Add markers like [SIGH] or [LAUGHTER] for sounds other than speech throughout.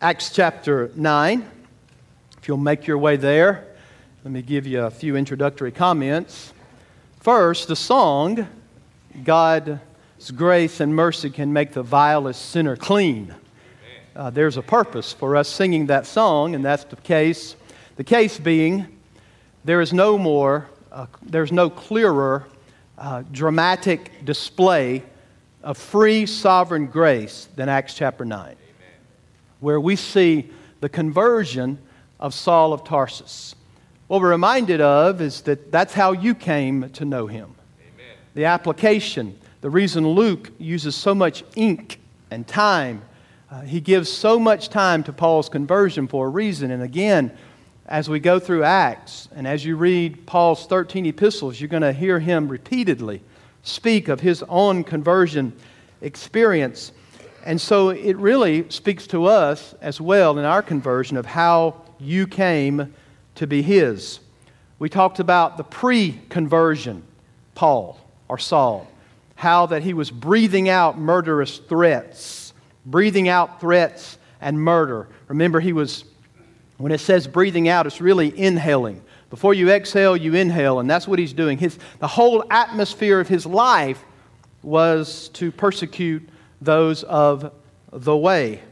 Acts chapter 9. If you'll make your way there, let me give you a few introductory comments. First, the song, God's grace and mercy can make the vilest sinner clean. Uh, there's a purpose for us singing that song, and that's the case. The case being, there is no more, uh, there's no clearer uh, dramatic display of free sovereign grace than Acts chapter 9 where we see the conversion of Saul of Tarsus. What we're reminded of is that that's how you came to know him. Amen. The application, the reason Luke uses so much ink and time, uh, he gives so much time to Paul's conversion for a reason. And again, as we go through Acts and as you read Paul's 13 epistles, you're going to hear him repeatedly speak of his own conversion experience. And so it really speaks to us as well in our conversion of how you came to be His. We talked about the pre conversion, Paul or Saul, how that he was breathing out murderous threats, breathing out threats and murder. Remember, he was, when it says breathing out, it's really inhaling. Before you exhale, you inhale, and that's what he's doing. His, the whole atmosphere of his life was to persecute those of the way.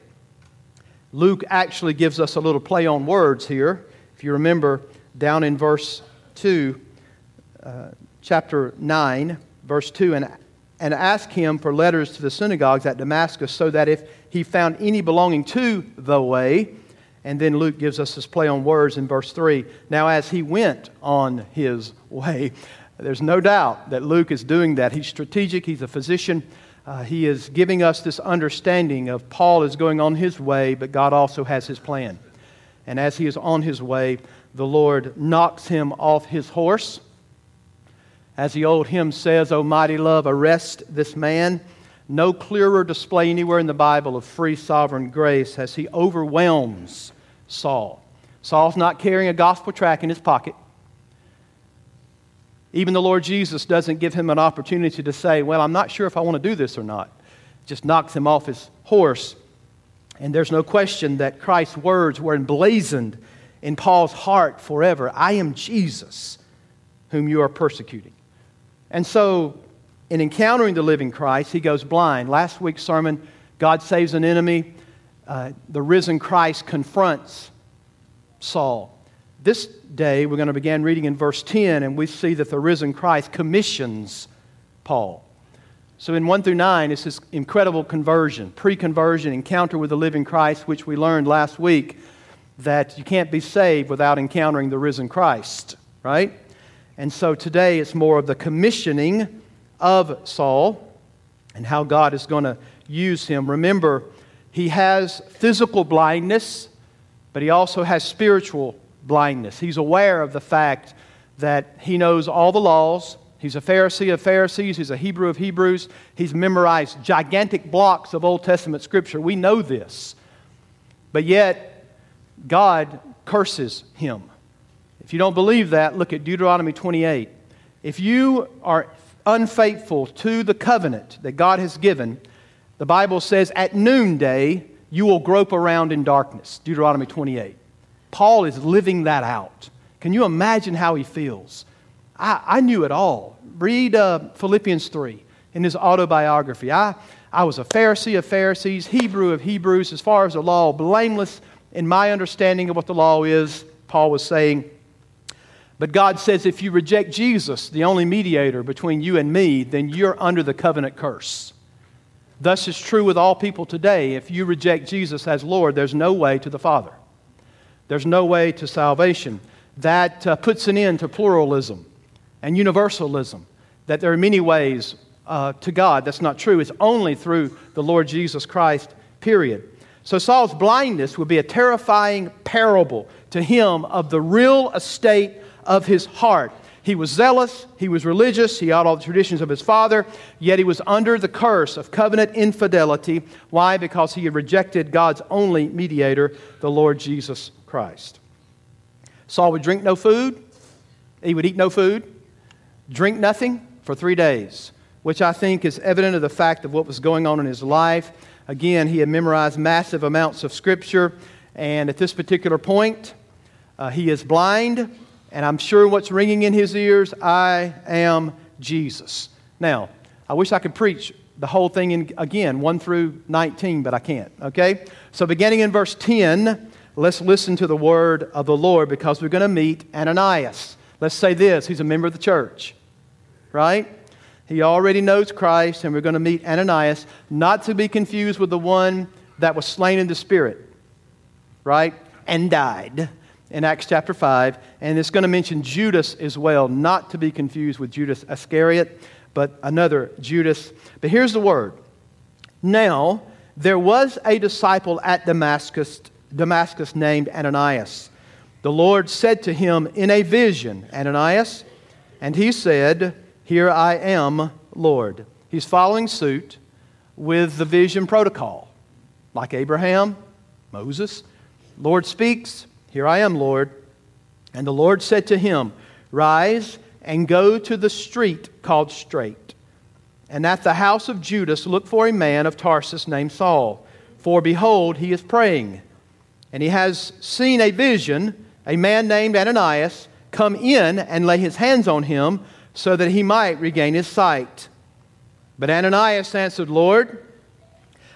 Luke actually gives us a little play on words here. If you remember, down in verse 2, uh, chapter 9, verse 2, and, and ask him for letters to the synagogues at Damascus, so that if he found any belonging to the way, and then Luke gives us this play on words in verse 3. Now, as he went on his way, there's no doubt that Luke is doing that. He's strategic, he's a physician uh, he is giving us this understanding of Paul is going on his way, but God also has his plan. And as he is on his way, the Lord knocks him off his horse. As the old hymn says, O mighty love, arrest this man. No clearer display anywhere in the Bible of free sovereign grace as he overwhelms Saul. Saul's not carrying a gospel track in his pocket. Even the Lord Jesus doesn't give him an opportunity to say, Well, I'm not sure if I want to do this or not. Just knocks him off his horse. And there's no question that Christ's words were emblazoned in Paul's heart forever I am Jesus, whom you are persecuting. And so, in encountering the living Christ, he goes blind. Last week's sermon, God saves an enemy. Uh, the risen Christ confronts Saul. This day, we're going to begin reading in verse 10, and we see that the risen Christ commissions Paul. So in 1 through 9, it's this incredible conversion, pre conversion, encounter with the living Christ, which we learned last week that you can't be saved without encountering the risen Christ, right? And so today it's more of the commissioning of Saul and how God is going to use him. Remember, he has physical blindness, but he also has spiritual blindness. He's aware of the fact that he knows all the laws. He's a Pharisee of Pharisees. He's a Hebrew of Hebrews. He's memorized gigantic blocks of Old Testament scripture. We know this. But yet, God curses him. If you don't believe that, look at Deuteronomy 28. If you are unfaithful to the covenant that God has given, the Bible says at noonday you will grope around in darkness. Deuteronomy 28. Paul is living that out. Can you imagine how he feels? I, I knew it all. Read uh, Philippians 3 in his autobiography. I, I was a Pharisee of Pharisees, Hebrew of Hebrews, as far as the law, blameless in my understanding of what the law is, Paul was saying. But God says if you reject Jesus, the only mediator between you and me, then you're under the covenant curse. Thus is true with all people today. If you reject Jesus as Lord, there's no way to the Father. There's no way to salvation. That uh, puts an end to pluralism and universalism, that there are many ways uh, to God. That's not true. It's only through the Lord Jesus Christ, period. So Saul's blindness would be a terrifying parable to him of the real estate of his heart. He was zealous, he was religious, he had all the traditions of his father, yet he was under the curse of covenant infidelity. Why? Because he had rejected God's only mediator, the Lord Jesus Christ. Saul would drink no food, he would eat no food, drink nothing for three days, which I think is evident of the fact of what was going on in his life. Again, he had memorized massive amounts of Scripture, and at this particular point, uh, he is blind, and I'm sure what's ringing in his ears I am Jesus. Now, I wish I could preach the whole thing in, again, 1 through 19, but I can't, okay? So, beginning in verse 10, let's listen to the word of the Lord because we're going to meet Ananias. Let's say this he's a member of the church, right? He already knows Christ, and we're going to meet Ananias, not to be confused with the one that was slain in the spirit, right? And died in Acts chapter 5. And it's going to mention Judas as well, not to be confused with Judas Iscariot, but another Judas. But here's the word. Now, there was a disciple at Damascus, Damascus named Ananias. The Lord said to him in a vision, Ananias, and he said, Here I am, Lord. He's following suit with the vision protocol, like Abraham, Moses. Lord speaks, Here I am, Lord. And the Lord said to him, Rise and go to the street called Straight. And at the house of Judas, look for a man of Tarsus named Saul. For behold, he is praying. And he has seen a vision a man named Ananias come in and lay his hands on him so that he might regain his sight. But Ananias answered, Lord,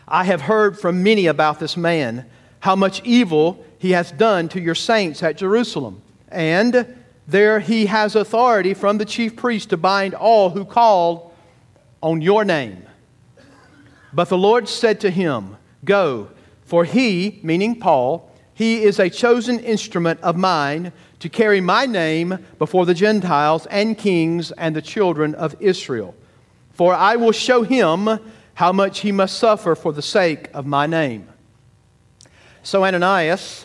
I have heard from many about this man, how much evil he has done to your saints at Jerusalem. And there he has authority from the chief priest to bind all who call on your name. But the Lord said to him, Go, for he, meaning Paul, he is a chosen instrument of mine to carry my name before the Gentiles and kings and the children of Israel. For I will show him how much he must suffer for the sake of my name. So Ananias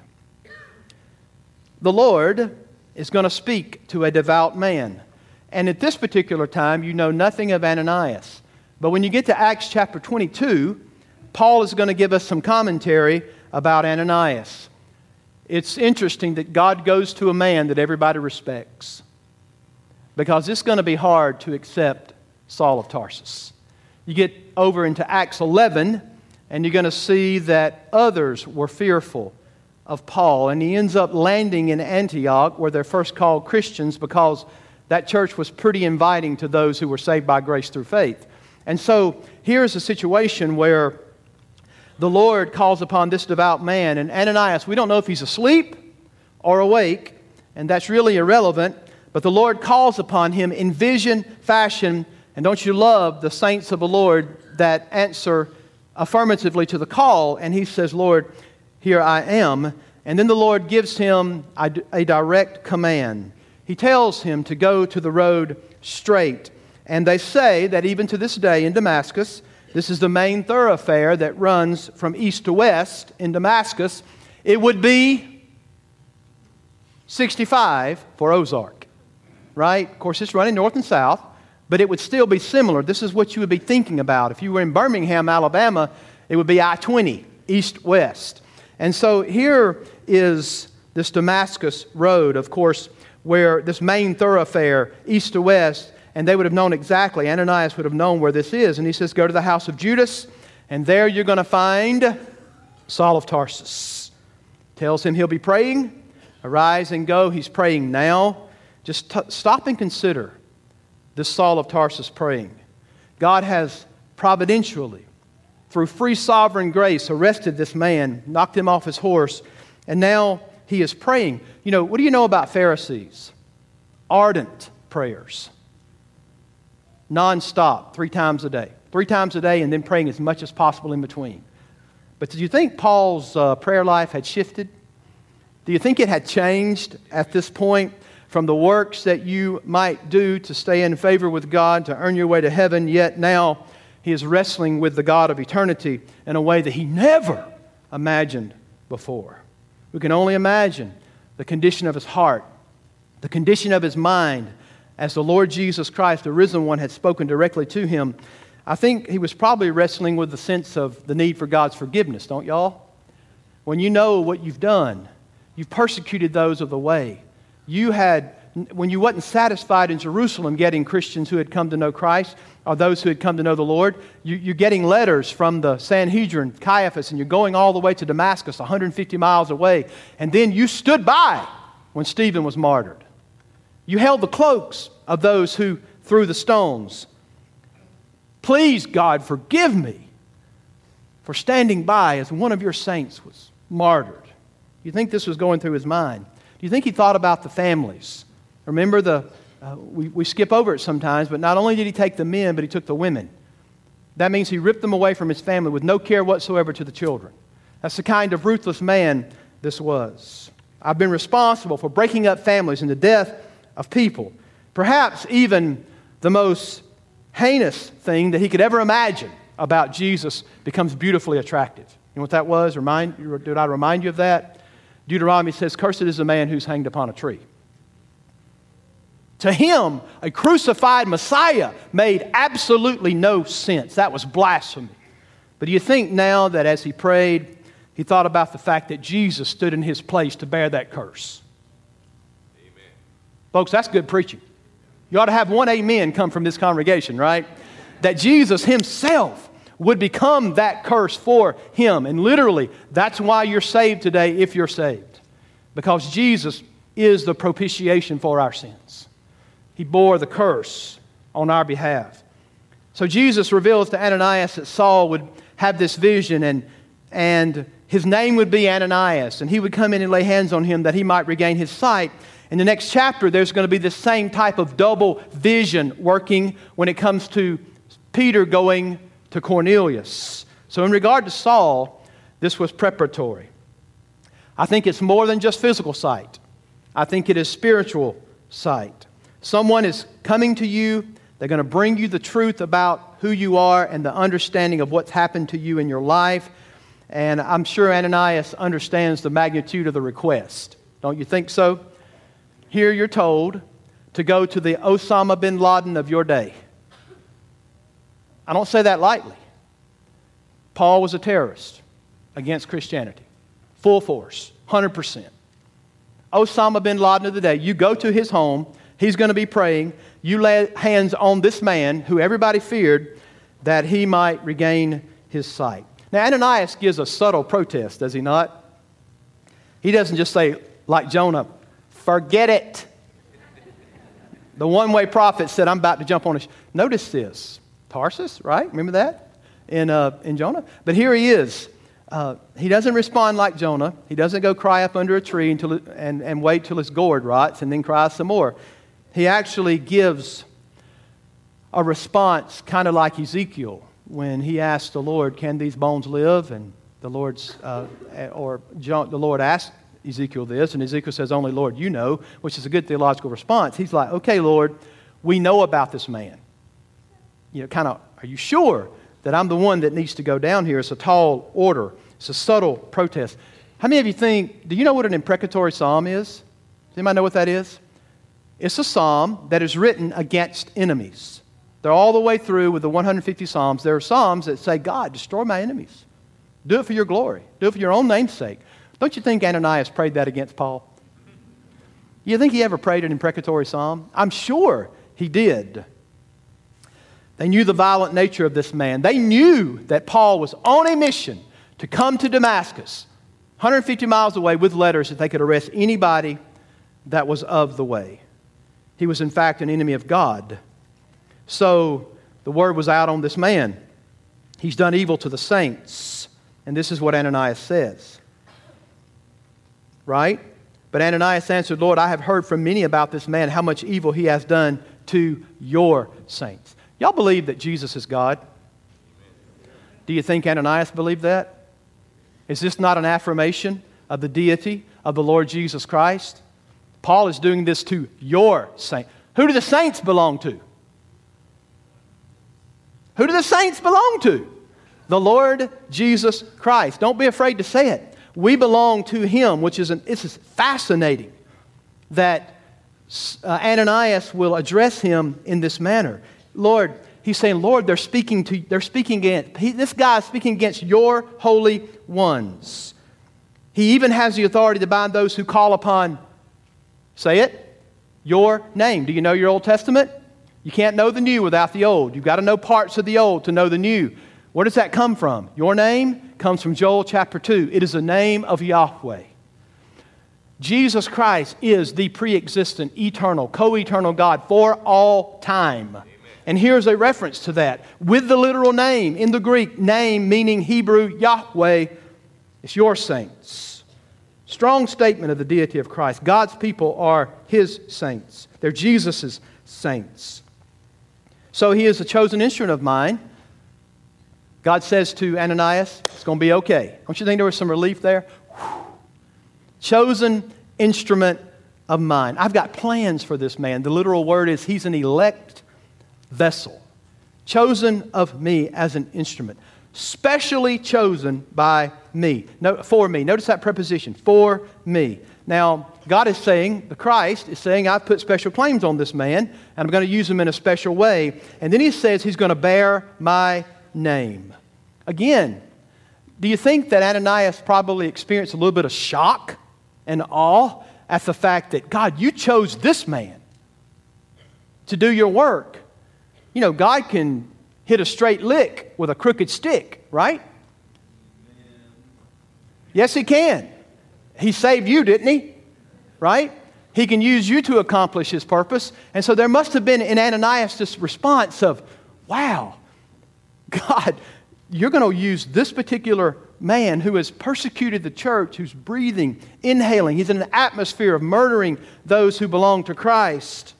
The Lord is going to speak to a devout man. And at this particular time, you know nothing of Ananias. But when you get to Acts chapter 22, Paul is going to give us some commentary about Ananias. It's interesting that God goes to a man that everybody respects because it's going to be hard to accept Saul of Tarsus. You get over into Acts 11, and you're going to see that others were fearful of Paul, and he ends up landing in Antioch, where they're first called Christians because that church was pretty inviting to those who were saved by grace through faith. And so here's a situation where the Lord calls upon this devout man. And Ananias, we don't know if he's asleep or awake, and that's really irrelevant, but the Lord calls upon him in vision fashion. And don't you love the saints of the Lord that answer affirmatively to the call? And he says, Lord, here I am. And then the Lord gives him a, direct command. He tells him to go to the road straight. And they say that even to this day in Damascus, this is the main thoroughfare that runs from east to west in Damascus. It would be 65 for Ozark, right? Of course, it's running north and south, but it would still be similar. This is what you would be thinking about. If you were in Birmingham, Alabama, it would be I 20, east west. And so here is this Damascus road, of course, where this main thoroughfare, east to west, and they would have known exactly, Ananias would have known where this is. And he says, Go to the house of Judas, and there you're going to find Saul of Tarsus. Tells him he'll be praying. Arise and go. He's praying now. Just t- stop and consider this Saul of Tarsus praying. God has providentially, through free sovereign grace, arrested this man, knocked him off his horse, and now he is praying. You know, what do you know about Pharisees? Ardent prayers nonstop, three times a day. Three times a day, and then praying as much as possible in between. But do you think Paul's uh, prayer life had shifted? Do you think it had changed at this point from the works that you might do to stay in favor with God, to earn your way to heaven, yet now he is wrestling with the God of eternity in a way that he never imagined before. We can only imagine the condition of his heart, the condition of his mind, as the Lord Jesus Christ, the risen one, had spoken directly to him. I think he was probably wrestling with the sense of the need for God's forgiveness, don't y'all? When you know what you've done, you've persecuted those of the way. You had, when you wasn't satisfied in Jerusalem getting Christians who had come to know Christ or those who had come to know the Lord, you, are getting letters from the Sanhedrin, Caiaphas, and you're going all the way to Damascus, 150 miles away. And then you stood by when Stephen was martyred. You held the cloaks of those who threw the stones. Please, God, forgive me for standing by as one of your saints was martyred. You think this was going through his mind? Do you think he thought about the families? Remember, the, uh, we, we skip over it sometimes, but not only did he take the men, but he took the women. That means he ripped them away from his family with no care whatsoever to the children. That's the kind of ruthless man this was. I've been responsible for breaking up families and the death of people. Perhaps even the most heinous thing that he could ever imagine about Jesus becomes beautifully attractive. You know what that was? Remind, did I remind you of that? Deuteronomy says, Cursed is the man who's hanged upon a tree. To him, a crucified Messiah made absolutely no sense. That was blasphemy. But do you think now that as he prayed, he thought about the fact that Jesus stood in his place to bear that curse? Amen. Folks, that's good preaching. You ought to have one amen come from this congregation, right? That Jesus himself would become that curse for him. And literally, that's why you're saved today if you're saved. Because Jesus is the propitiation for our sins. He bore the curse on our behalf. So Jesus reveals to Ananias that Saul would have this vision and, and his name would be Ananias, and he would come in and lay hands on him that he might regain his sight. In the next chapter, there's going to be the same type of double vision working when it comes to Peter going to Cornelius. So, in regard to Saul, this was preparatory. I think it's more than just physical sight, I think it is spiritual sight. Someone is coming to you, they're going to bring you the truth about who you are and the understanding of what's happened to you in your life. And I'm sure Ananias understands the magnitude of the request. Don't you think so? Here you're told to go to the Osama bin Laden of your day. I don't say that lightly. Paul was a terrorist against Christianity, full force, 100%. Osama bin Laden of the day, you go to his home, he's going to be praying. You lay hands on this man who everybody feared that he might regain his sight. Now, Ananias gives a subtle protest, does he not? He doesn't just say, like Jonah, forget it. The one way prophet said, I'm about to jump on a. Sh-. Notice this. Tarsus, right? Remember that in, uh, in Jonah? But here he is. Uh, he doesn't respond like Jonah. He doesn't go cry up under a tree until and, and wait till his gourd rots and then cry some more. He actually gives a response kind of like Ezekiel when he asked the Lord, Can these bones live? And the Lord's, uh, or John, the Lord asked Ezekiel this, and Ezekiel says, Only Lord, you know, which is a good theological response. He's like, Okay, Lord, we know about this man you know, kind of, are you sure that I'm the one that needs to go down here? It's a tall order, it's a subtle protest. How many of you think, do you know what an imprecatory psalm is? Does anybody know what that is? It's a psalm that is written against enemies. They're all the way through with the 150 psalms. There are psalms that say, God, destroy my enemies. Do it for your glory. Do it for your own name's sake. Don't you think Ananias prayed that against Paul? You think he ever prayed an imprecatory psalm? I'm sure he did. They knew the violent nature of this man. They knew that Paul was on a mission to come to Damascus, 150 miles away, with letters that they could arrest anybody that was of the way. He was, in fact, an enemy of God. So the word was out on this man. He's done evil to the saints. And this is what Ananias says. Right? But Ananias answered, Lord, I have heard from many about this man, how much evil he has done to your saints. Y'all believe that Jesus is God? Do you think Ananias believed that? Is this not an affirmation of the deity of the Lord Jesus Christ? Paul is doing this to your saint. Who do the saints belong to? Who do the saints belong to? The Lord Jesus Christ. Don't be afraid to say it. We belong to him, which is, an, it's fascinating that uh, Ananias will address him in this manner. Lord, he's saying, Lord, they're speaking to, they're speaking against, he, this guy is speaking against your holy ones. He even has the authority to bind those who call upon, say it, your name. Do you know your Old Testament? You can't know the new without the old. You've got to know parts of the old to know the new. Where does that come from? Your name comes from Joel chapter 2. It is the name of Yahweh. Jesus Christ is the pre existent, eternal, co eternal God for all time. Amen. And here's a reference to that with the literal name in the Greek, name meaning Hebrew Yahweh. It's your saints. Strong statement of the deity of Christ. God's people are his saints, they're Jesus' saints. So he is a chosen instrument of mine. God says to Ananias, It's going to be okay. Don't you think there was some relief there? Chosen instrument of mine. I've got plans for this man. The literal word is he's an elect vessel, chosen of me as an instrument, specially chosen by me, no, for me. Notice that preposition, for me. Now, God is saying, the Christ is saying, I've put special claims on this man, and I'm going to use him in a special way. And then he says he's going to bear my name. Again, do you think that Ananias probably experienced a little bit of shock and awe at the fact that, God, you chose this man to do your work? You know, God can hit a straight lick with a crooked stick, right? Yes, He can. He saved you, didn't He? Right? He can use you to accomplish His purpose. And so there must have been in Ananias this response of, wow, God, you're going to use this particular man who has persecuted the church, who's breathing, inhaling, he's in an atmosphere of murdering those who belong to Christ.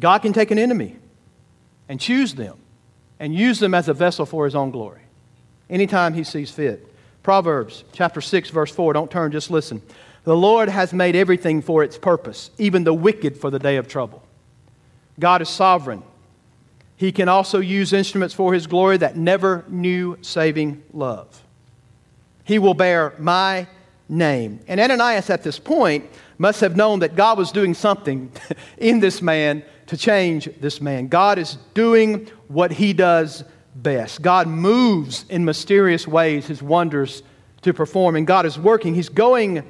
God can take an enemy and choose them and use them as a vessel for his own glory anytime he sees fit. Proverbs chapter 6, verse 4. Don't turn, just listen. The Lord has made everything for its purpose, even the wicked for the day of trouble. God is sovereign. He can also use instruments for his glory that never knew saving love. He will bear my name. And Ananias, at this point, must have known that God was doing something [LAUGHS] in this man to change this man. God is doing what he does best. God moves in mysterious ways his wonders to perform, and God is working. He's going,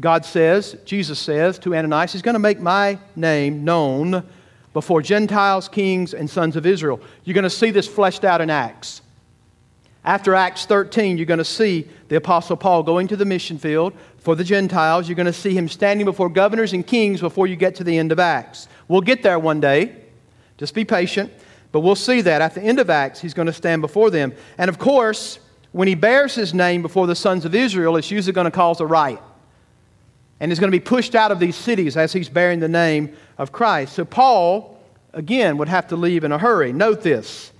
God says, Jesus says to Ananias, He's going to make my name known before Gentiles, kings, and sons of Israel. You're going to see this fleshed out in Acts. After Acts 13, you're going to see the Apostle Paul going to the mission field for the Gentiles. You're going to see him standing before governors and kings before you get to the end of Acts. We'll get there one day. Just be patient. But we'll see that at the end of Acts, he's going to stand before them. And of course, when he bears his name before the sons of Israel, it's usually going to cause a riot. And he's going to be pushed out of these cities as he's bearing the name of Christ. So Paul, again, would have to leave in a hurry. Note this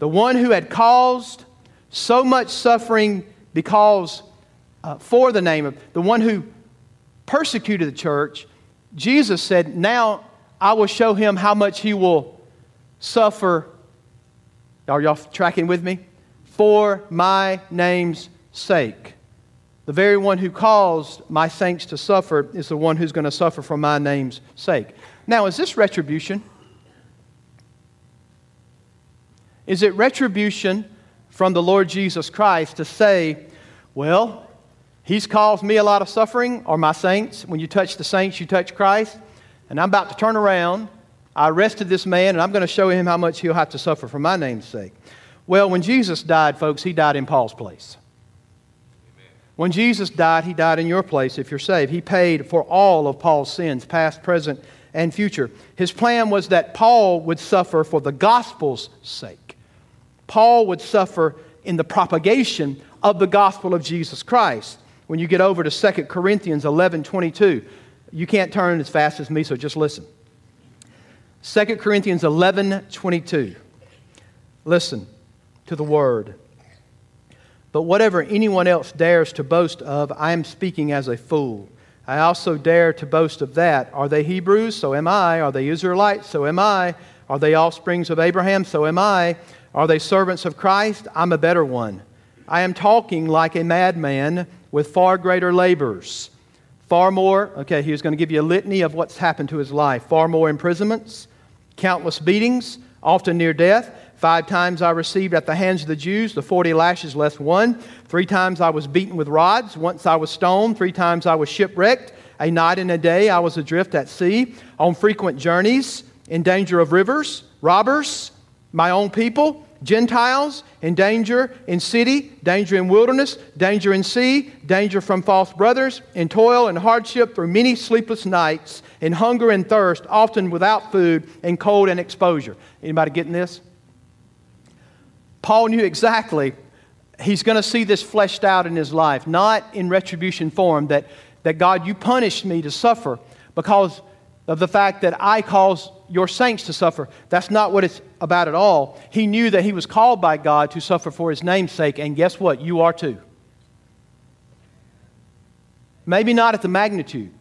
the one who had caused so much suffering because uh, for the name of the one who persecuted the church, Jesus said, Now I will show him how much he will suffer. Are y'all tracking with me? For my name's sake. The very one who caused my saints to suffer is the one who's going to suffer for my name's sake. Now, is this retribution? Is it retribution from the Lord Jesus Christ to say, well, He's caused me a lot of suffering, or my saints? When you touch the saints, you touch Christ. And I'm about to turn around I arrested this man, and I'm going to show him how much he'll have to suffer for my name's sake. Well, when Jesus died, folks, he died in Paul's place. When Jesus died, he died in your place if you're saved. He paid for all of Paul's sins, past, present, and future. His plan was that Paul would suffer for the gospel's sake. Paul would suffer in the propagation of the gospel of Jesus Christ. When you get over to 2 Corinthians 11 22, you can't turn as fast as me, so just listen. 2 Corinthians 11 22. Listen to the word. But whatever anyone else dares to boast of, I am speaking as a fool. I also dare to boast of that. Are they Hebrews? So am I. Are they Israelites? So am I. Are they offsprings of Abraham? So am I. Are they servants of Christ? I'm a better one. I am talking like a madman with far greater labors. Far more, okay, he was going to give you a litany of what's happened to his life. Far more imprisonments, countless beatings, often near death. Five times I received at the hands of the Jews the 40 lashes less one. Three times I was beaten with rods. Once I was stoned. Three times I was shipwrecked. A night and a day I was adrift at sea, on frequent journeys, in danger of rivers, robbers, my own people, Gentiles, in danger in city, danger in wilderness, danger in sea, danger from false brothers, in toil and hardship through many sleepless nights, in hunger and thirst, often without food, in cold and exposure. Anybody getting this? Paul knew exactly he's going to see this fleshed out in his life, not in retribution form that, that God, you punished me to suffer because of the fact that I cause your saints to suffer. That's not what it's about at all. He knew that he was called by God to suffer for his name's sake, and guess what? You are too. Maybe not at the magnitude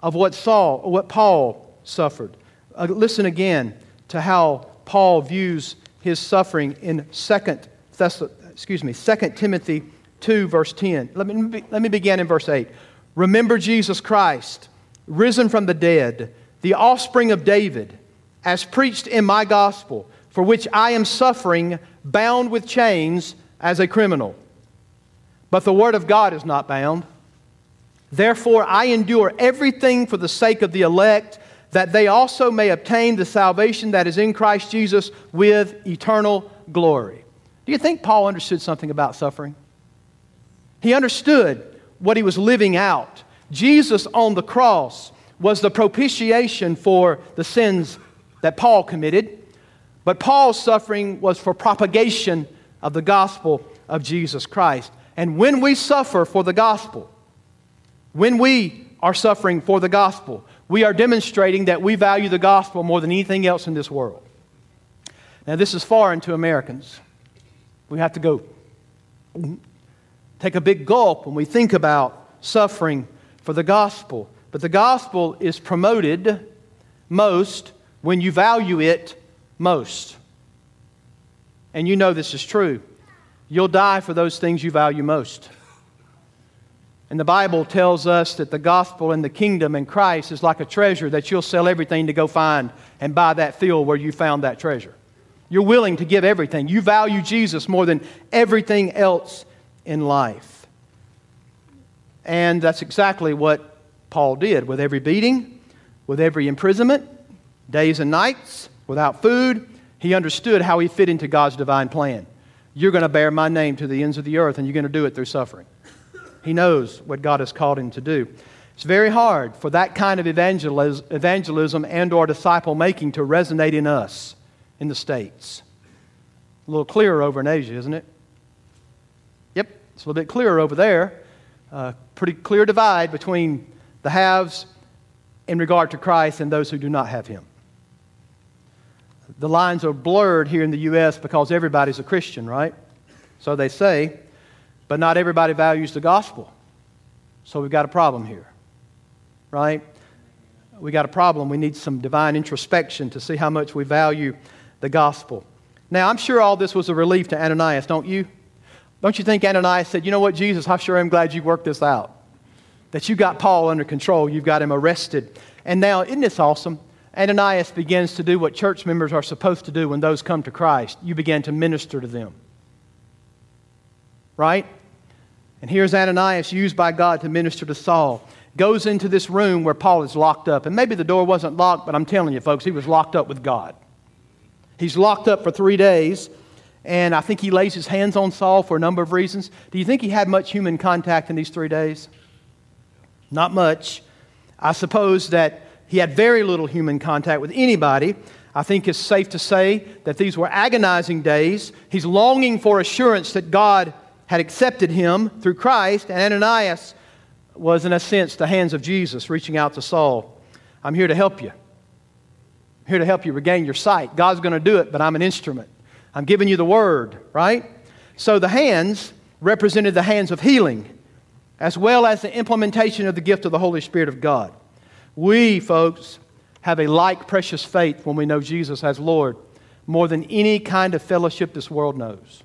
of what Saul, what Paul suffered. Uh, listen again to how Paul views his suffering in Second Thess- excuse me, 2 Timothy 2, verse 10. Let me, let me begin in verse 8. Remember Jesus Christ, risen from the dead the offspring of David, as preached in my gospel, for which I am suffering, bound with chains as a criminal. But the word of God is not bound. Therefore, I endure everything for the sake of the elect, that they also may obtain the salvation that is in Christ Jesus with eternal glory. Do you think Paul understood something about suffering? He understood what he was living out. Jesus on the cross was the propitiation for the sins that Paul committed, but Paul's suffering was for propagation of the gospel of Jesus Christ. And when we suffer for the gospel, when we are suffering for the gospel, we are demonstrating that we value the gospel more than anything else in this world. Now, this is foreign to Americans. We have to go take a big gulp when we think about suffering for the gospel. But the gospel is promoted most when you value it most. And you know this is true. You'll die for those things you value most. And the Bible tells us that the gospel and the kingdom and Christ is like a treasure that you'll sell everything to go find and buy that field where you found that treasure. You're willing to give everything. You value Jesus more than everything else in life. And that's exactly what Paul did with every beating, with every imprisonment, days and nights, without food. He understood how he fit into God's divine plan. You're going to bear my name to the ends of the earth, and you're going to do it through suffering. He knows what God has called him to do. It's very hard for that kind of evangelism and or disciple making to resonate in us in the States. A little clearer over in Asia, isn't it? Yep, it's a little bit clearer over there. Uh, pretty clear divide between the haves in regard to Christ and those who do not have him. The lines are blurred here in the U.S. because everybody's a Christian, right? So they say, but not everybody values the gospel. So we've got a problem here, right? We got a problem. We need some divine introspection to see how much we value the gospel. Now, I'm sure all this was a relief to Ananias, don't you? Don't you think Ananias said, You know what, Jesus, I sure am glad you worked this out? That you got Paul under control, you've got him arrested. And now, isn't this awesome? Ananias begins to do what church members are supposed to do when those come to Christ. You begin to minister to them. Right? And here's Ananias used by God to minister to Saul. Goes into this room where Paul is locked up. And maybe the door wasn't locked, but I'm telling you, folks, he was locked up with God. He's locked up for three days, and I think he lays his hands on Saul for a number of reasons. Do you think he had much human contact in these three days? Not much. I suppose that he had very little human contact with anybody. I think it's safe to say that these were agonizing days. He's longing for assurance that God had accepted him through Christ, and Ananias was, in a sense, the hands of Jesus reaching out to Saul. I'm here to help you. I'm here to help you regain your sight. God's going to do it, but I'm an instrument. I'm giving you the word, right? So the hands represented the hands of healing as well as the implementation of the gift of the Holy Spirit of God. We, folks, have a like precious faith when we know Jesus as Lord. more than any kind of fellowship this world knows.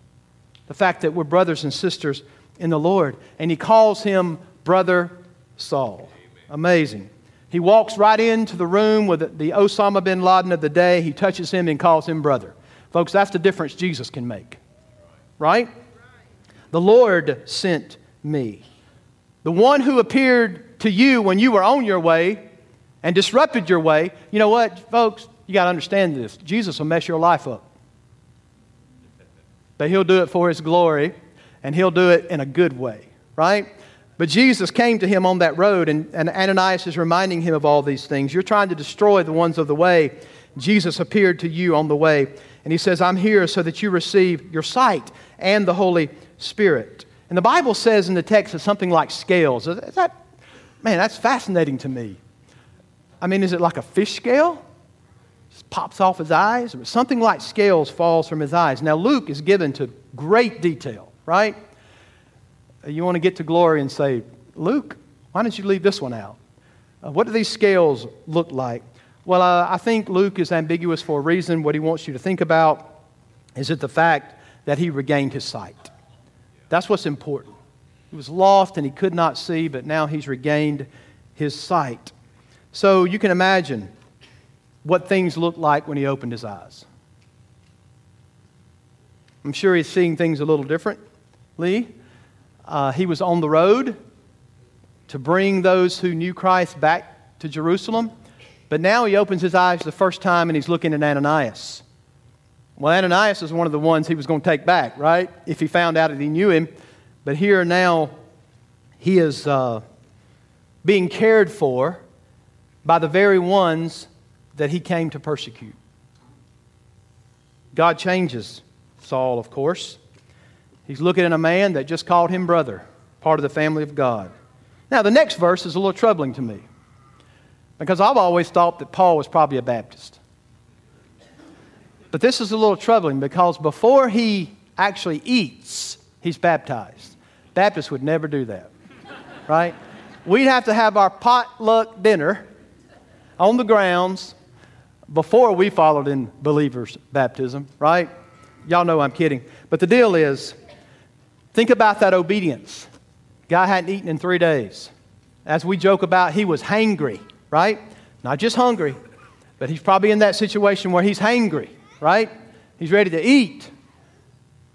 The fact that we're brothers and sisters in the Lord. And he calls him Brother Saul. Amazing. He walks right into the room with the Osama bin Laden of the day. He touches him and calls him brother. Folks, that's the difference Jesus can make. Right? The Lord sent me. The one who appeared to you when you were on your way and disrupted your way. You know what, folks? You got to understand this. Jesus will mess your life up. But he'll do it for his glory, and he'll do it in a good way, right? But Jesus came to him on that road, and, and Ananias is reminding him of all these things. You're trying to destroy the ones of the way. Jesus appeared to you on the way, and he says, I'm here so that you receive your sight and the Holy Spirit. And the Bible says in the text it's something like scales. Is that, man, that's fascinating to me. I mean, is it like a fish scale? Just pops off his eyes? Or something like scales falls from his eyes. Now, Luke is given to great detail, right? you want to get to glory and say, Luke, why didn't you leave this one out? Uh, what do these scales look like? Well, uh, I think Luke is ambiguous for a reason. What he wants you to think about is it the fact that he regained his sight. That's what's important. He was lost and he could not see, but now he's regained his sight. So you can imagine what things looked like when he opened his eyes. I'm sure he's seeing things a little differently. Uh, he was on the road to bring those who knew Christ back to Jerusalem. But now he opens his eyes the first time and he's looking at Ananias. Well, Ananias is one of the ones he was going to take back, right? If he found out that he knew him. But here now, he is uh, being cared for by the very ones that he came to persecute. God changes Saul, of course. He's looking at a man that just called him brother, part of the family of God. Now, the next verse is a little troubling to me because I've always thought that Paul was probably a Baptist. But this is a little troubling because before he actually eats, he's baptized. Baptists would never do that, right? We'd have to have our potluck dinner on the grounds before we followed in believers' baptism, right? Y'all know I'm kidding. But the deal is, Think about that obedience. Guy hadn't eaten in three days. As we joke about, he was hangry, right? Not just hungry, but he's probably in that situation where he's hangry, right? He's ready to eat,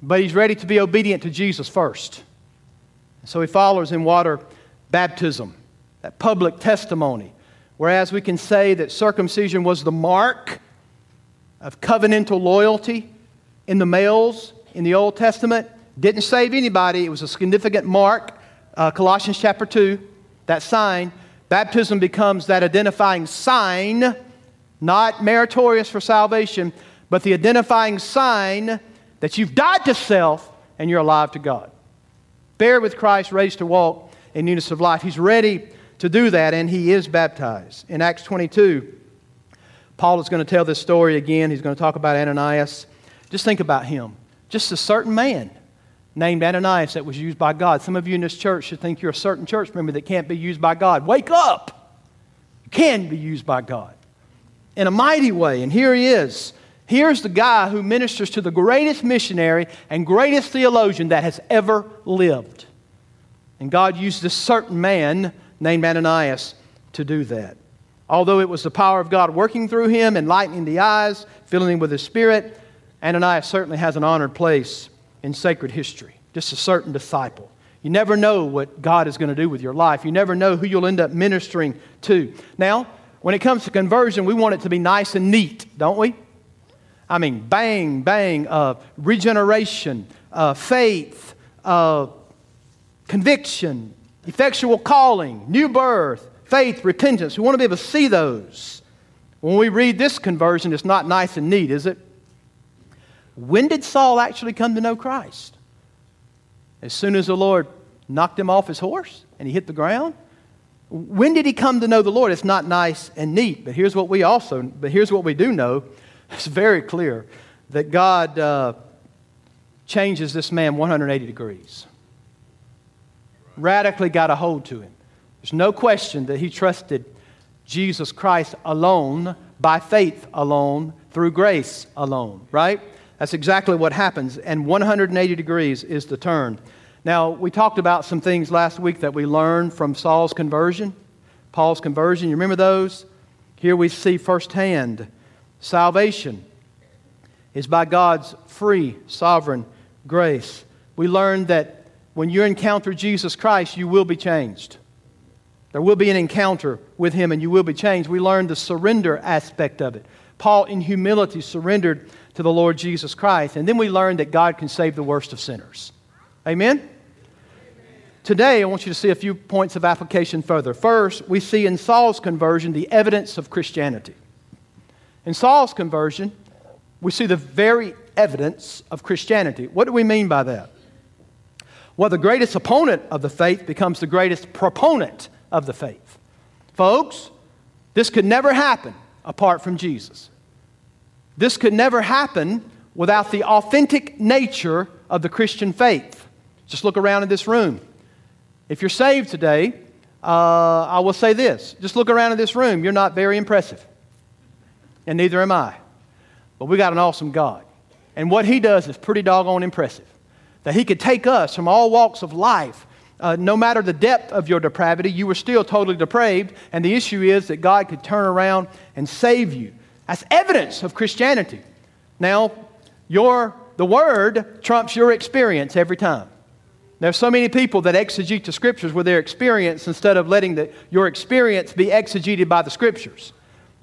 but he's ready to be obedient to Jesus first. So he follows in water baptism, that public testimony. Whereas we can say that circumcision was the mark of covenantal loyalty in the males in the Old Testament, didn't save anybody, it was a significant mark. Uh, Colossians chapter 2, that sign. Baptism becomes that identifying sign, not meritorious for salvation, but the identifying sign that you've died to self and you're alive to God. Bear with Christ, raised to walk in newness of life. He's ready to do that, and he is baptized. In Acts 22, Paul is going to tell this story again. He's going to talk about Ananias. Just think about him. Just a certain man named Ananias that was used by God. Some of you in this church should think you're a certain church member that can't be used by God. Wake up! You can be used by God in a mighty way. And here he is. Here's the guy who ministers to the greatest missionary and greatest theologian that has ever lived. And God used this certain man named Ananias to do that. Although it was the power of God working through him, enlightening the eyes, filling him with his spirit, Ananias certainly has an honored place in sacred history, just a certain disciple. You never know what God is going to do with your life. You never know who you'll end up ministering to. Now, when it comes to conversion, we want it to be nice and neat, don't we? I mean, bang, bang, uh, regeneration, uh, faith, uh, conviction, effectual calling, new birth, faith, repentance. We want to be able to see those. When we read this conversion, it's not nice and neat, is it? When did Saul actually come to know Christ? As soon as the Lord knocked him off his horse and he hit the ground? When did he come to know the Lord? It's not nice and neat, but here's what we also, but here's what we do know. It's very clear that God uh, changes this man 180 degrees. Radically got a hold to him. There's no question that he trusted Jesus Christ alone by faith alone, through grace alone, right? That's exactly what happens. And 180 degrees is the turn. Now, we talked about some things last week that we learned from Saul's conversion, Paul's conversion. You remember those? Here we see firsthand salvation is by God's free, sovereign grace. We learn that when you encounter Jesus Christ, you will be changed. There will be an encounter with him and you will be changed. We learn the surrender aspect of it. Paul, in humility, surrendered to the Lord Jesus Christ. And then we learn that God can save the worst of sinners. Amen? Today, I want you to see a few points of application further. First, we see in Saul's conversion the evidence of Christianity. In Saul's conversion, we see the very evidence of Christianity. What do we mean by that? Well, the greatest opponent of the faith becomes the greatest proponent of the faith. Folks, this could never happen apart from Jesus. This could never happen without the authentic nature of the Christian faith. Just look around in this room. If you're saved today, uh, I will say this just look around in this room. You're not very impressive, and neither am I. But we got an awesome God. And what He does is pretty doggone impressive. That He could take us from all walks of life uh, no matter the depth of your depravity, you were still totally depraved. And the issue is that God could turn around and save you. That's evidence of Christianity. Now, your, the Word trumps your experience every time. There's so many people that exegete the Scriptures with their experience instead of letting the, your experience be exegeted by the Scriptures.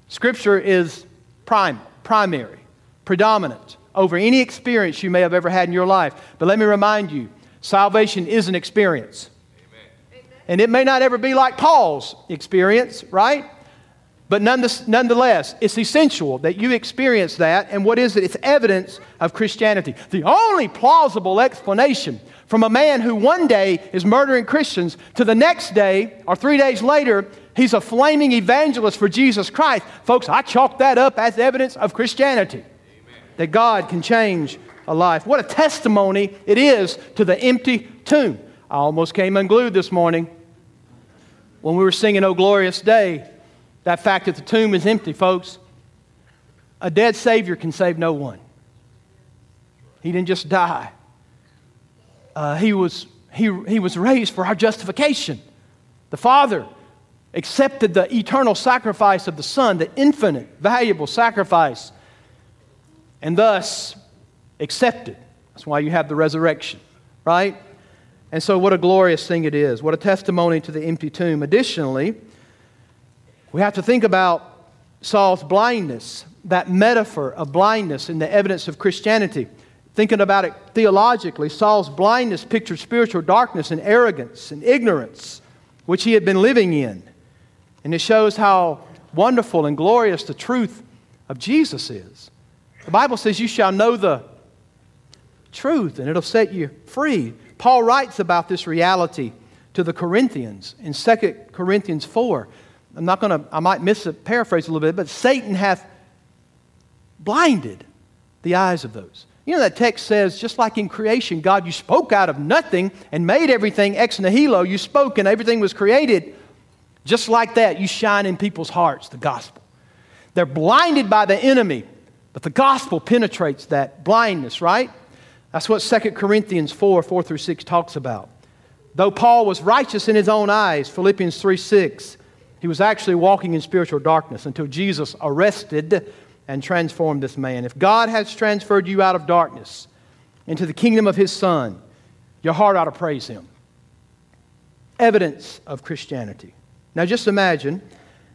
Scripture is prime, primary, predominant over any experience you may have ever had in your life. But let me remind you, Salvation is an experience. Amen. And it may not ever be like Paul's experience, right? But nonetheless, it's essential that you experience that. And what is it? It's evidence of Christianity. The only plausible explanation from a man who one day is murdering Christians to the next day or three days later, he's a flaming evangelist for Jesus Christ. Folks, I chalk that up as evidence of Christianity. Amen. That God can change a life. What a testimony it is to the empty tomb. I almost came unglued this morning when we were singing Oh Glorious Day. That fact that the tomb is empty, folks. A dead Savior can save no one. He didn't just die, uh, he, was, he, he was raised for our justification. The Father accepted the eternal sacrifice of the Son, the infinite, valuable sacrifice, and thus accepted. That's why you have the resurrection, right? And so, what a glorious thing it is. What a testimony to the empty tomb. Additionally, we have to think about Saul's blindness, that metaphor of blindness in the evidence of Christianity. Thinking about it theologically, Saul's blindness pictured spiritual darkness and arrogance and ignorance, which he had been living in. And it shows how wonderful and glorious the truth of Jesus is. The Bible says, You shall know the truth and it'll set you free. Paul writes about this reality to the Corinthians in 2 Corinthians 4. I'm not going to, I might miss a paraphrase a little bit, but Satan hath blinded the eyes of those. You know, that text says, just like in creation, God, you spoke out of nothing and made everything ex nihilo. You spoke and everything was created. Just like that, you shine in people's hearts, the gospel. They're blinded by the enemy, but the gospel penetrates that blindness, right? That's what 2 Corinthians 4 4 through 6 talks about. Though Paul was righteous in his own eyes, Philippians 3 6, he was actually walking in spiritual darkness until Jesus arrested and transformed this man. If God has transferred you out of darkness into the kingdom of his Son, your heart ought to praise him. Evidence of Christianity. Now just imagine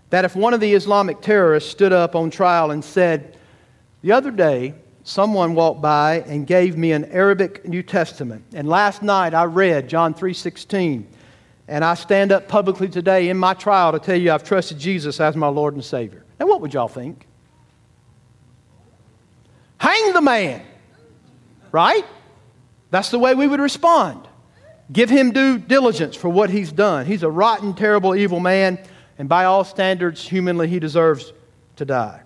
that if one of the Islamic terrorists stood up on trial and said, The other day, someone walked by and gave me an Arabic New Testament. And last night I read John 3:16. And I stand up publicly today in my trial to tell you I've trusted Jesus as my Lord and Savior. Now what would y'all think? Hang the man. Right? That's the way we would respond. Give him due diligence for what he's done. He's a rotten, terrible, evil man, and by all standards, humanly, he deserves to die.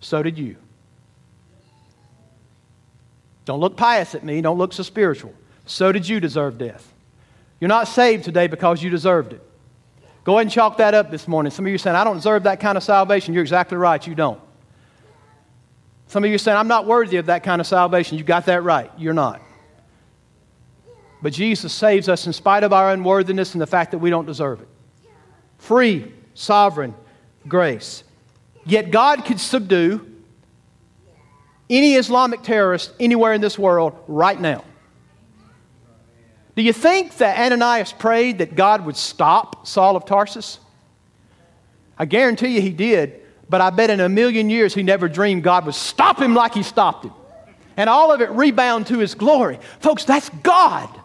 So did you. Don't look pious at me. Don't look so spiritual. So did you deserve death. You're not saved today because you deserved it. Go ahead and chalk that up this morning. Some of you are saying, I don't deserve that kind of salvation. You're exactly right. You don't. Some of you are saying, I'm not worthy of that kind of salvation. You got that right. You're not. But Jesus saves us in spite of our unworthiness and the fact that we don't deserve it. Free, sovereign grace. Yet God could subdue any Islamic terrorist anywhere in this world right now. Do you think that Ananias prayed that God would stop Saul of Tarsus? I guarantee you he did, but I bet in a million years he never dreamed God would stop him like he stopped him. And all of it rebound to his glory. Folks, that's God.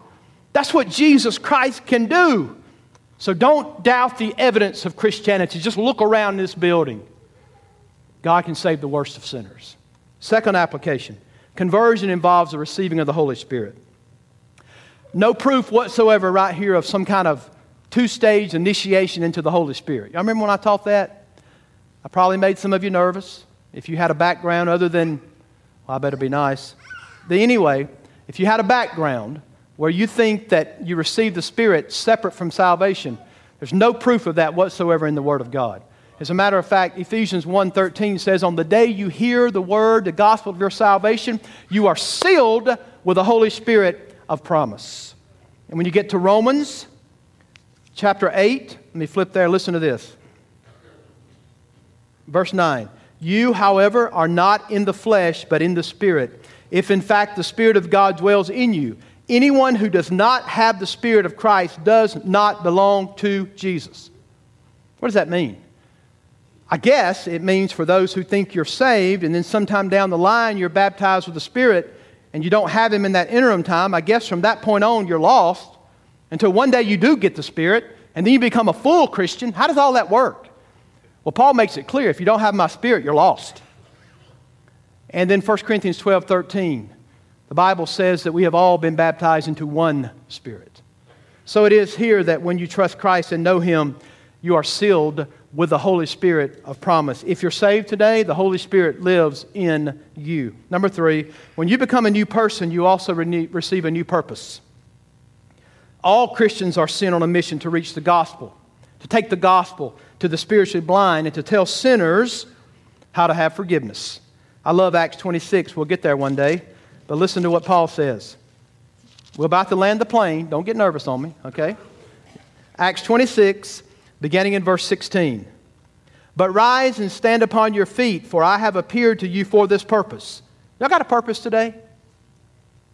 That's what Jesus Christ can do. So don't doubt the evidence of Christianity. Just look around this building. God can save the worst of sinners. Second application conversion involves the receiving of the Holy Spirit. No proof whatsoever right here of some kind of two stage initiation into the Holy Spirit. Y'all remember when I taught that? I probably made some of you nervous. If you had a background other than, well, I better be nice. But anyway, if you had a background where you think that you receive the Spirit separate from salvation, there's no proof of that whatsoever in the Word of God. As a matter of fact, Ephesians 1:13 says, "On the day you hear the word, the gospel of your salvation, you are sealed with the Holy Spirit of promise." And when you get to Romans chapter 8, let me flip there, listen to this. Verse 9. You, however, are not in the flesh, but in the Spirit, if in fact the Spirit of God dwells in you. Anyone who does not have the Spirit of Christ does not belong to Jesus. What does that mean? I guess it means for those who think you're saved and then sometime down the line you're baptized with the Spirit and you don't have Him in that interim time, I guess from that point on you're lost until one day you do get the Spirit and then you become a full Christian. How does all that work? Well, Paul makes it clear if you don't have my Spirit, you're lost. And then 1 Corinthians 12 13, the Bible says that we have all been baptized into one Spirit. So it is here that when you trust Christ and know Him, you are sealed with the Holy Spirit of promise. If you're saved today, the Holy Spirit lives in you. Number three, when you become a new person, you also re- receive a new purpose. All Christians are sent on a mission to reach the gospel, to take the gospel to the spiritually blind, and to tell sinners how to have forgiveness. I love Acts 26. We'll get there one day. But listen to what Paul says. We're about to land the plane. Don't get nervous on me, okay? Acts 26, beginning in verse 16. But rise and stand upon your feet, for I have appeared to you for this purpose. Y'all got a purpose today?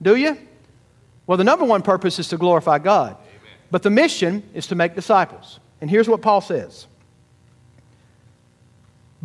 Do you? Well, the number one purpose is to glorify God, Amen. but the mission is to make disciples. And here's what Paul says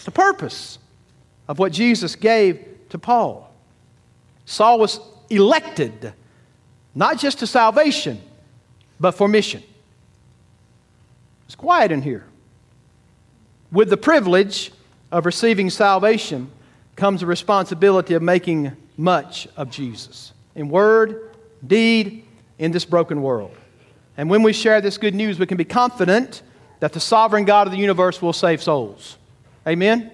That's the purpose of what Jesus gave to Paul. Saul was elected not just to salvation, but for mission. It's quiet in here. With the privilege of receiving salvation comes the responsibility of making much of Jesus in word, deed, in this broken world. And when we share this good news, we can be confident that the sovereign God of the universe will save souls. Amen?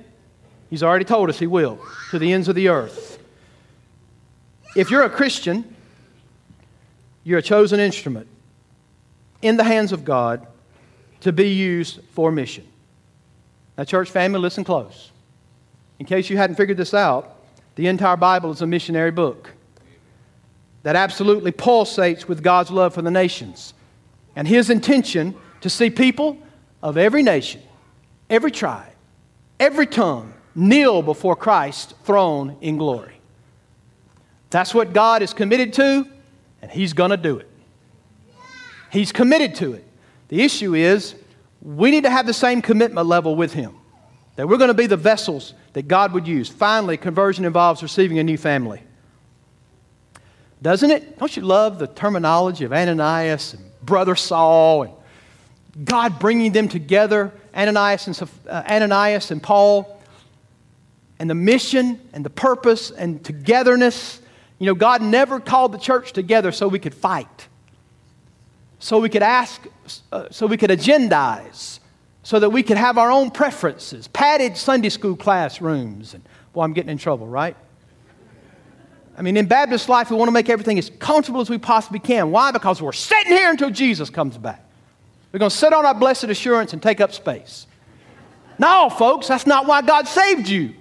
He's already told us He will, to the ends of the earth. If you're a Christian, you're a chosen instrument in the hands of God to be used for mission. Now, church family, listen close. In case you hadn't figured this out, the entire Bible is a missionary book that absolutely pulsates with God's love for the nations and His intention to see people of every nation, every tribe, every tongue kneel before Christ's throne in glory. That's what God is committed to, and He's going to do it. He's committed to it. The issue is we need to have the same commitment level with Him, that we're going to be the vessels that God would use. Finally, conversion involves receiving a new family. Doesn't it? Don't you love the terminology of Ananias and brother Saul and God bringing them together, Ananias and, uh, Ananias and Paul? and the mission and the purpose and togetherness. You know, God never called the church together so we could fight, so we could ask, uh, so we could agendize, so that we could have our own preferences, padded Sunday school classrooms. And, boy, I'm getting in trouble, right? I mean, in Baptist life, we want to make everything as comfortable as we possibly can. Why? Because we're sitting here until Jesus comes back. We're going to sit on our blessed assurance and take up space. No, folks, that's not why God saved you.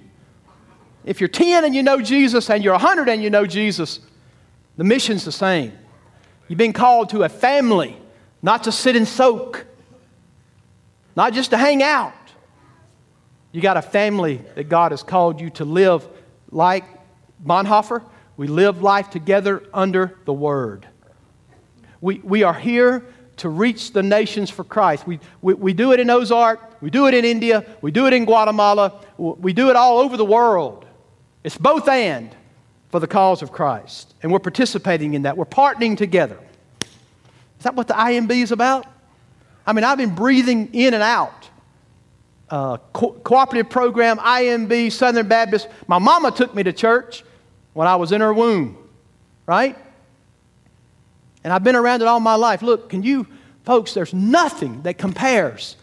If you're 10 and you know Jesus and you're 100 and you know Jesus, the mission's the same. You've been called to a family, not to sit and soak, not just to hang out. You got a family that God has called you to live like Bonhoeffer. We live life together under the Word. We, we are here to reach the nations for Christ. We, we, we do it in Ozark, we do it in India, we do it in Guatemala, we do it all over the world. It's both and for the cause of Christ. And we're participating in that. We're partnering together. Is that what the IMB is about? I mean, I've been breathing in and out. Uh, co- cooperative program, IMB, Southern Baptist. My mama took me to church when I was in her womb, right? And I've been around it all my life. Look, can you, folks, there's nothing that compares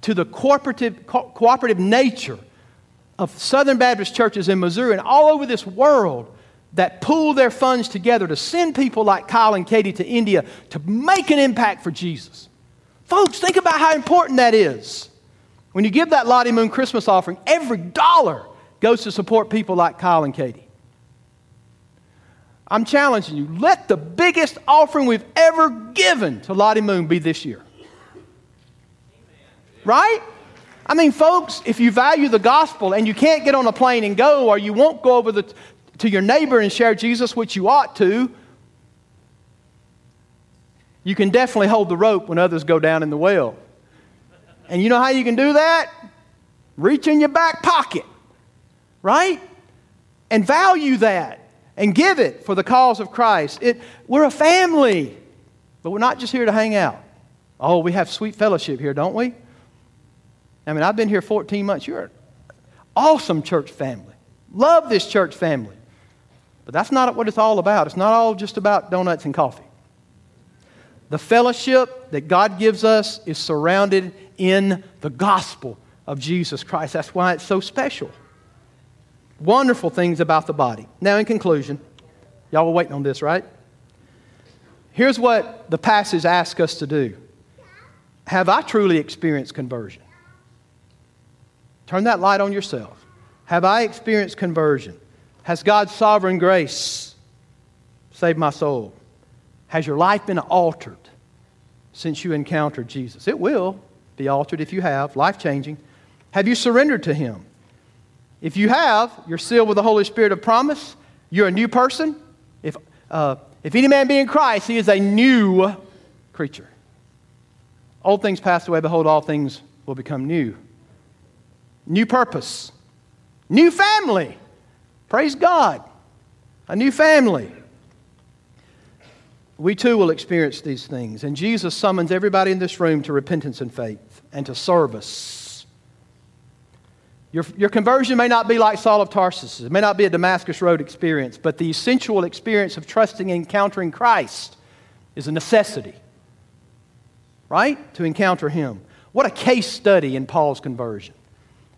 to the cooperative, co- cooperative nature of Southern Baptist churches in Missouri and all over this world that pool their funds together to send people like Kyle and Katie to India to make an impact for Jesus. Folks, think about how important that is. When you give that Lottie Moon Christmas offering, every dollar goes to support people like Kyle and Katie. I'm challenging you. Let the biggest offering we've ever given to Lottie Moon be this year. Right? I mean, folks, if you value the gospel and you can't get on a plane and go, or you won't go over the, to your neighbor and share Jesus, which you ought to, you can definitely hold the rope when others go down in the well. And you know how you can do that? Reach in your back pocket, right? And value that and give it for the cause of Christ. It, we're a family, but we're not just here to hang out. Oh, we have sweet fellowship here, don't we? I mean, I've been here 14 months. You're an awesome church family. Love this church family. But that's not what it's all about. It's not all just about donuts and coffee. The fellowship that God gives us is surrounded in the gospel of Jesus Christ. That's why it's so special. Wonderful things about the body. Now, in conclusion, y'all were waiting on this, right? Here's what the passage asks us to do Have I truly experienced conversion? Turn that light on yourself. Have I experienced conversion? Has God's sovereign grace saved my soul? Has your life been altered since you encountered Jesus? It will be altered if you have, life changing. Have you surrendered to Him? If you have, you're sealed with the Holy Spirit of promise. You're a new person. If, uh, if any man be in Christ, he is a new creature. Old things passed away, behold, all things will become new new purpose, new family. Praise God. A new family. We too will experience these things. And Jesus summons everybody in this room to repentance and faith and to service. Your, your conversion may not be like Saul of Tarsus, it may not be a Damascus Road experience, but the essential experience of trusting and encountering Christ is a necessity, right? To encounter Him. What a case study in Paul's conversion.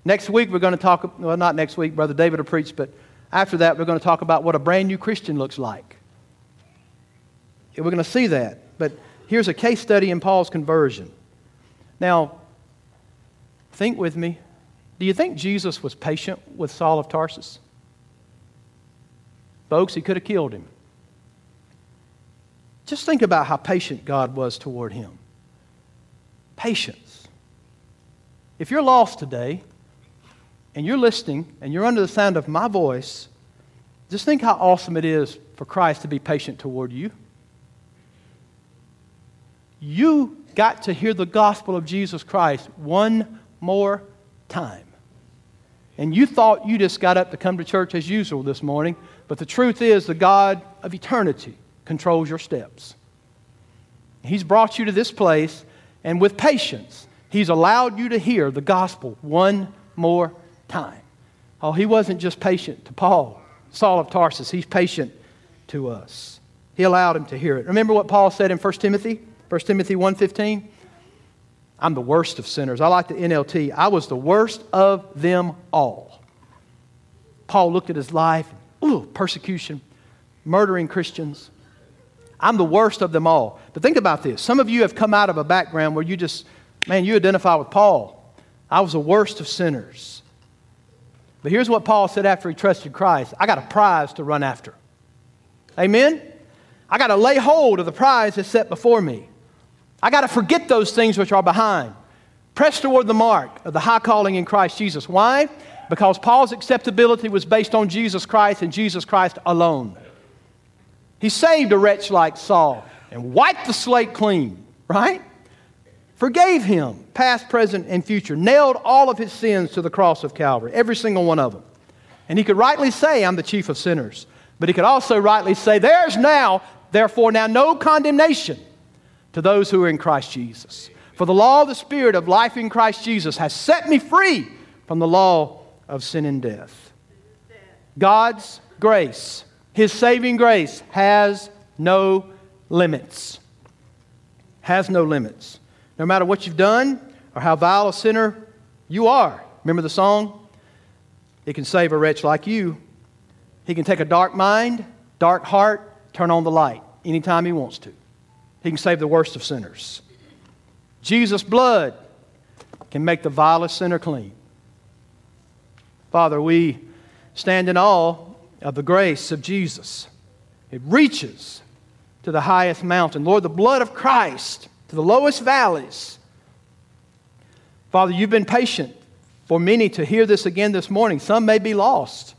Next week, we're going to talk, well, not next week, Brother David will preach, but after that, we're going to talk about what a brand new Christian looks like. We're going to see that. But here's a case study in Paul's conversion. Now, think with me. Do you think Jesus was patient with Saul of Tarsus? Folks, he could have killed him. Just think about how patient God was toward him. Patience. If you're lost today, and you're listening and you're under the sound of my voice, just think how awesome it is for Christ to be patient toward you. You got to hear the gospel of Jesus Christ one more time. And you thought you just got up to come to church as usual this morning, but the truth is, the God of eternity controls your steps. He's brought you to this place, and with patience, He's allowed you to hear the gospel one more time. Oh, he wasn't just patient to Paul, Saul of Tarsus. He's patient to us. He allowed him to hear it. Remember what Paul said in 1 Timothy? 1 Timothy 1.15? I'm the worst of sinners. I like the NLT. I was the worst of them all. Paul looked at his life. Ooh, persecution, murdering Christians. I'm the worst of them all. But think about this. Some of you have come out of a background where you just, man, you identify with Paul. I was the worst of sinners. But here's what Paul said after he trusted Christ I got a prize to run after. Amen? I got to lay hold of the prize that's set before me. I got to forget those things which are behind. Press toward the mark of the high calling in Christ Jesus. Why? Because Paul's acceptability was based on Jesus Christ and Jesus Christ alone. He saved a wretch like Saul and wiped the slate clean, right? Forgave him, past, present, and future. Nailed all of his sins to the cross of Calvary, every single one of them. And he could rightly say, I'm the chief of sinners. But he could also rightly say, There's now, therefore, now no condemnation to those who are in Christ Jesus. For the law of the Spirit of life in Christ Jesus has set me free from the law of sin and death. God's grace, His saving grace, has no limits. Has no limits. No matter what you've done or how vile a sinner you are. Remember the song? It can save a wretch like you. He can take a dark mind, dark heart, turn on the light anytime He wants to. He can save the worst of sinners. Jesus' blood can make the vilest sinner clean. Father, we stand in awe of the grace of Jesus. It reaches to the highest mountain. Lord, the blood of Christ to the lowest valleys. Father, you've been patient for many to hear this again this morning. Some may be lost.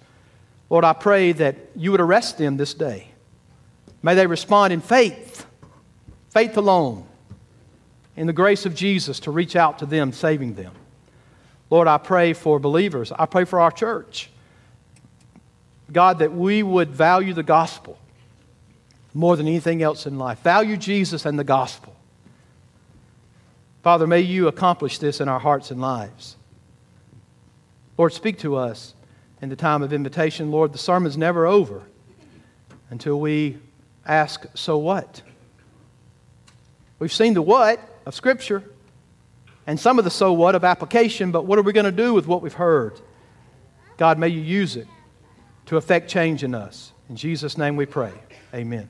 Lord, I pray that you would arrest them this day. May they respond in faith faith alone, in the grace of Jesus to reach out to them, saving them. Lord, I pray for believers. I pray for our church. God, that we would value the gospel more than anything else in life. Value Jesus and the gospel. Father, may you accomplish this in our hearts and lives. Lord, speak to us in the time of invitation. Lord, the sermon's never over until we ask, so what? We've seen the what of Scripture and some of the so what of application, but what are we going to do with what we've heard? God, may you use it to affect change in us. In Jesus' name we pray. Amen.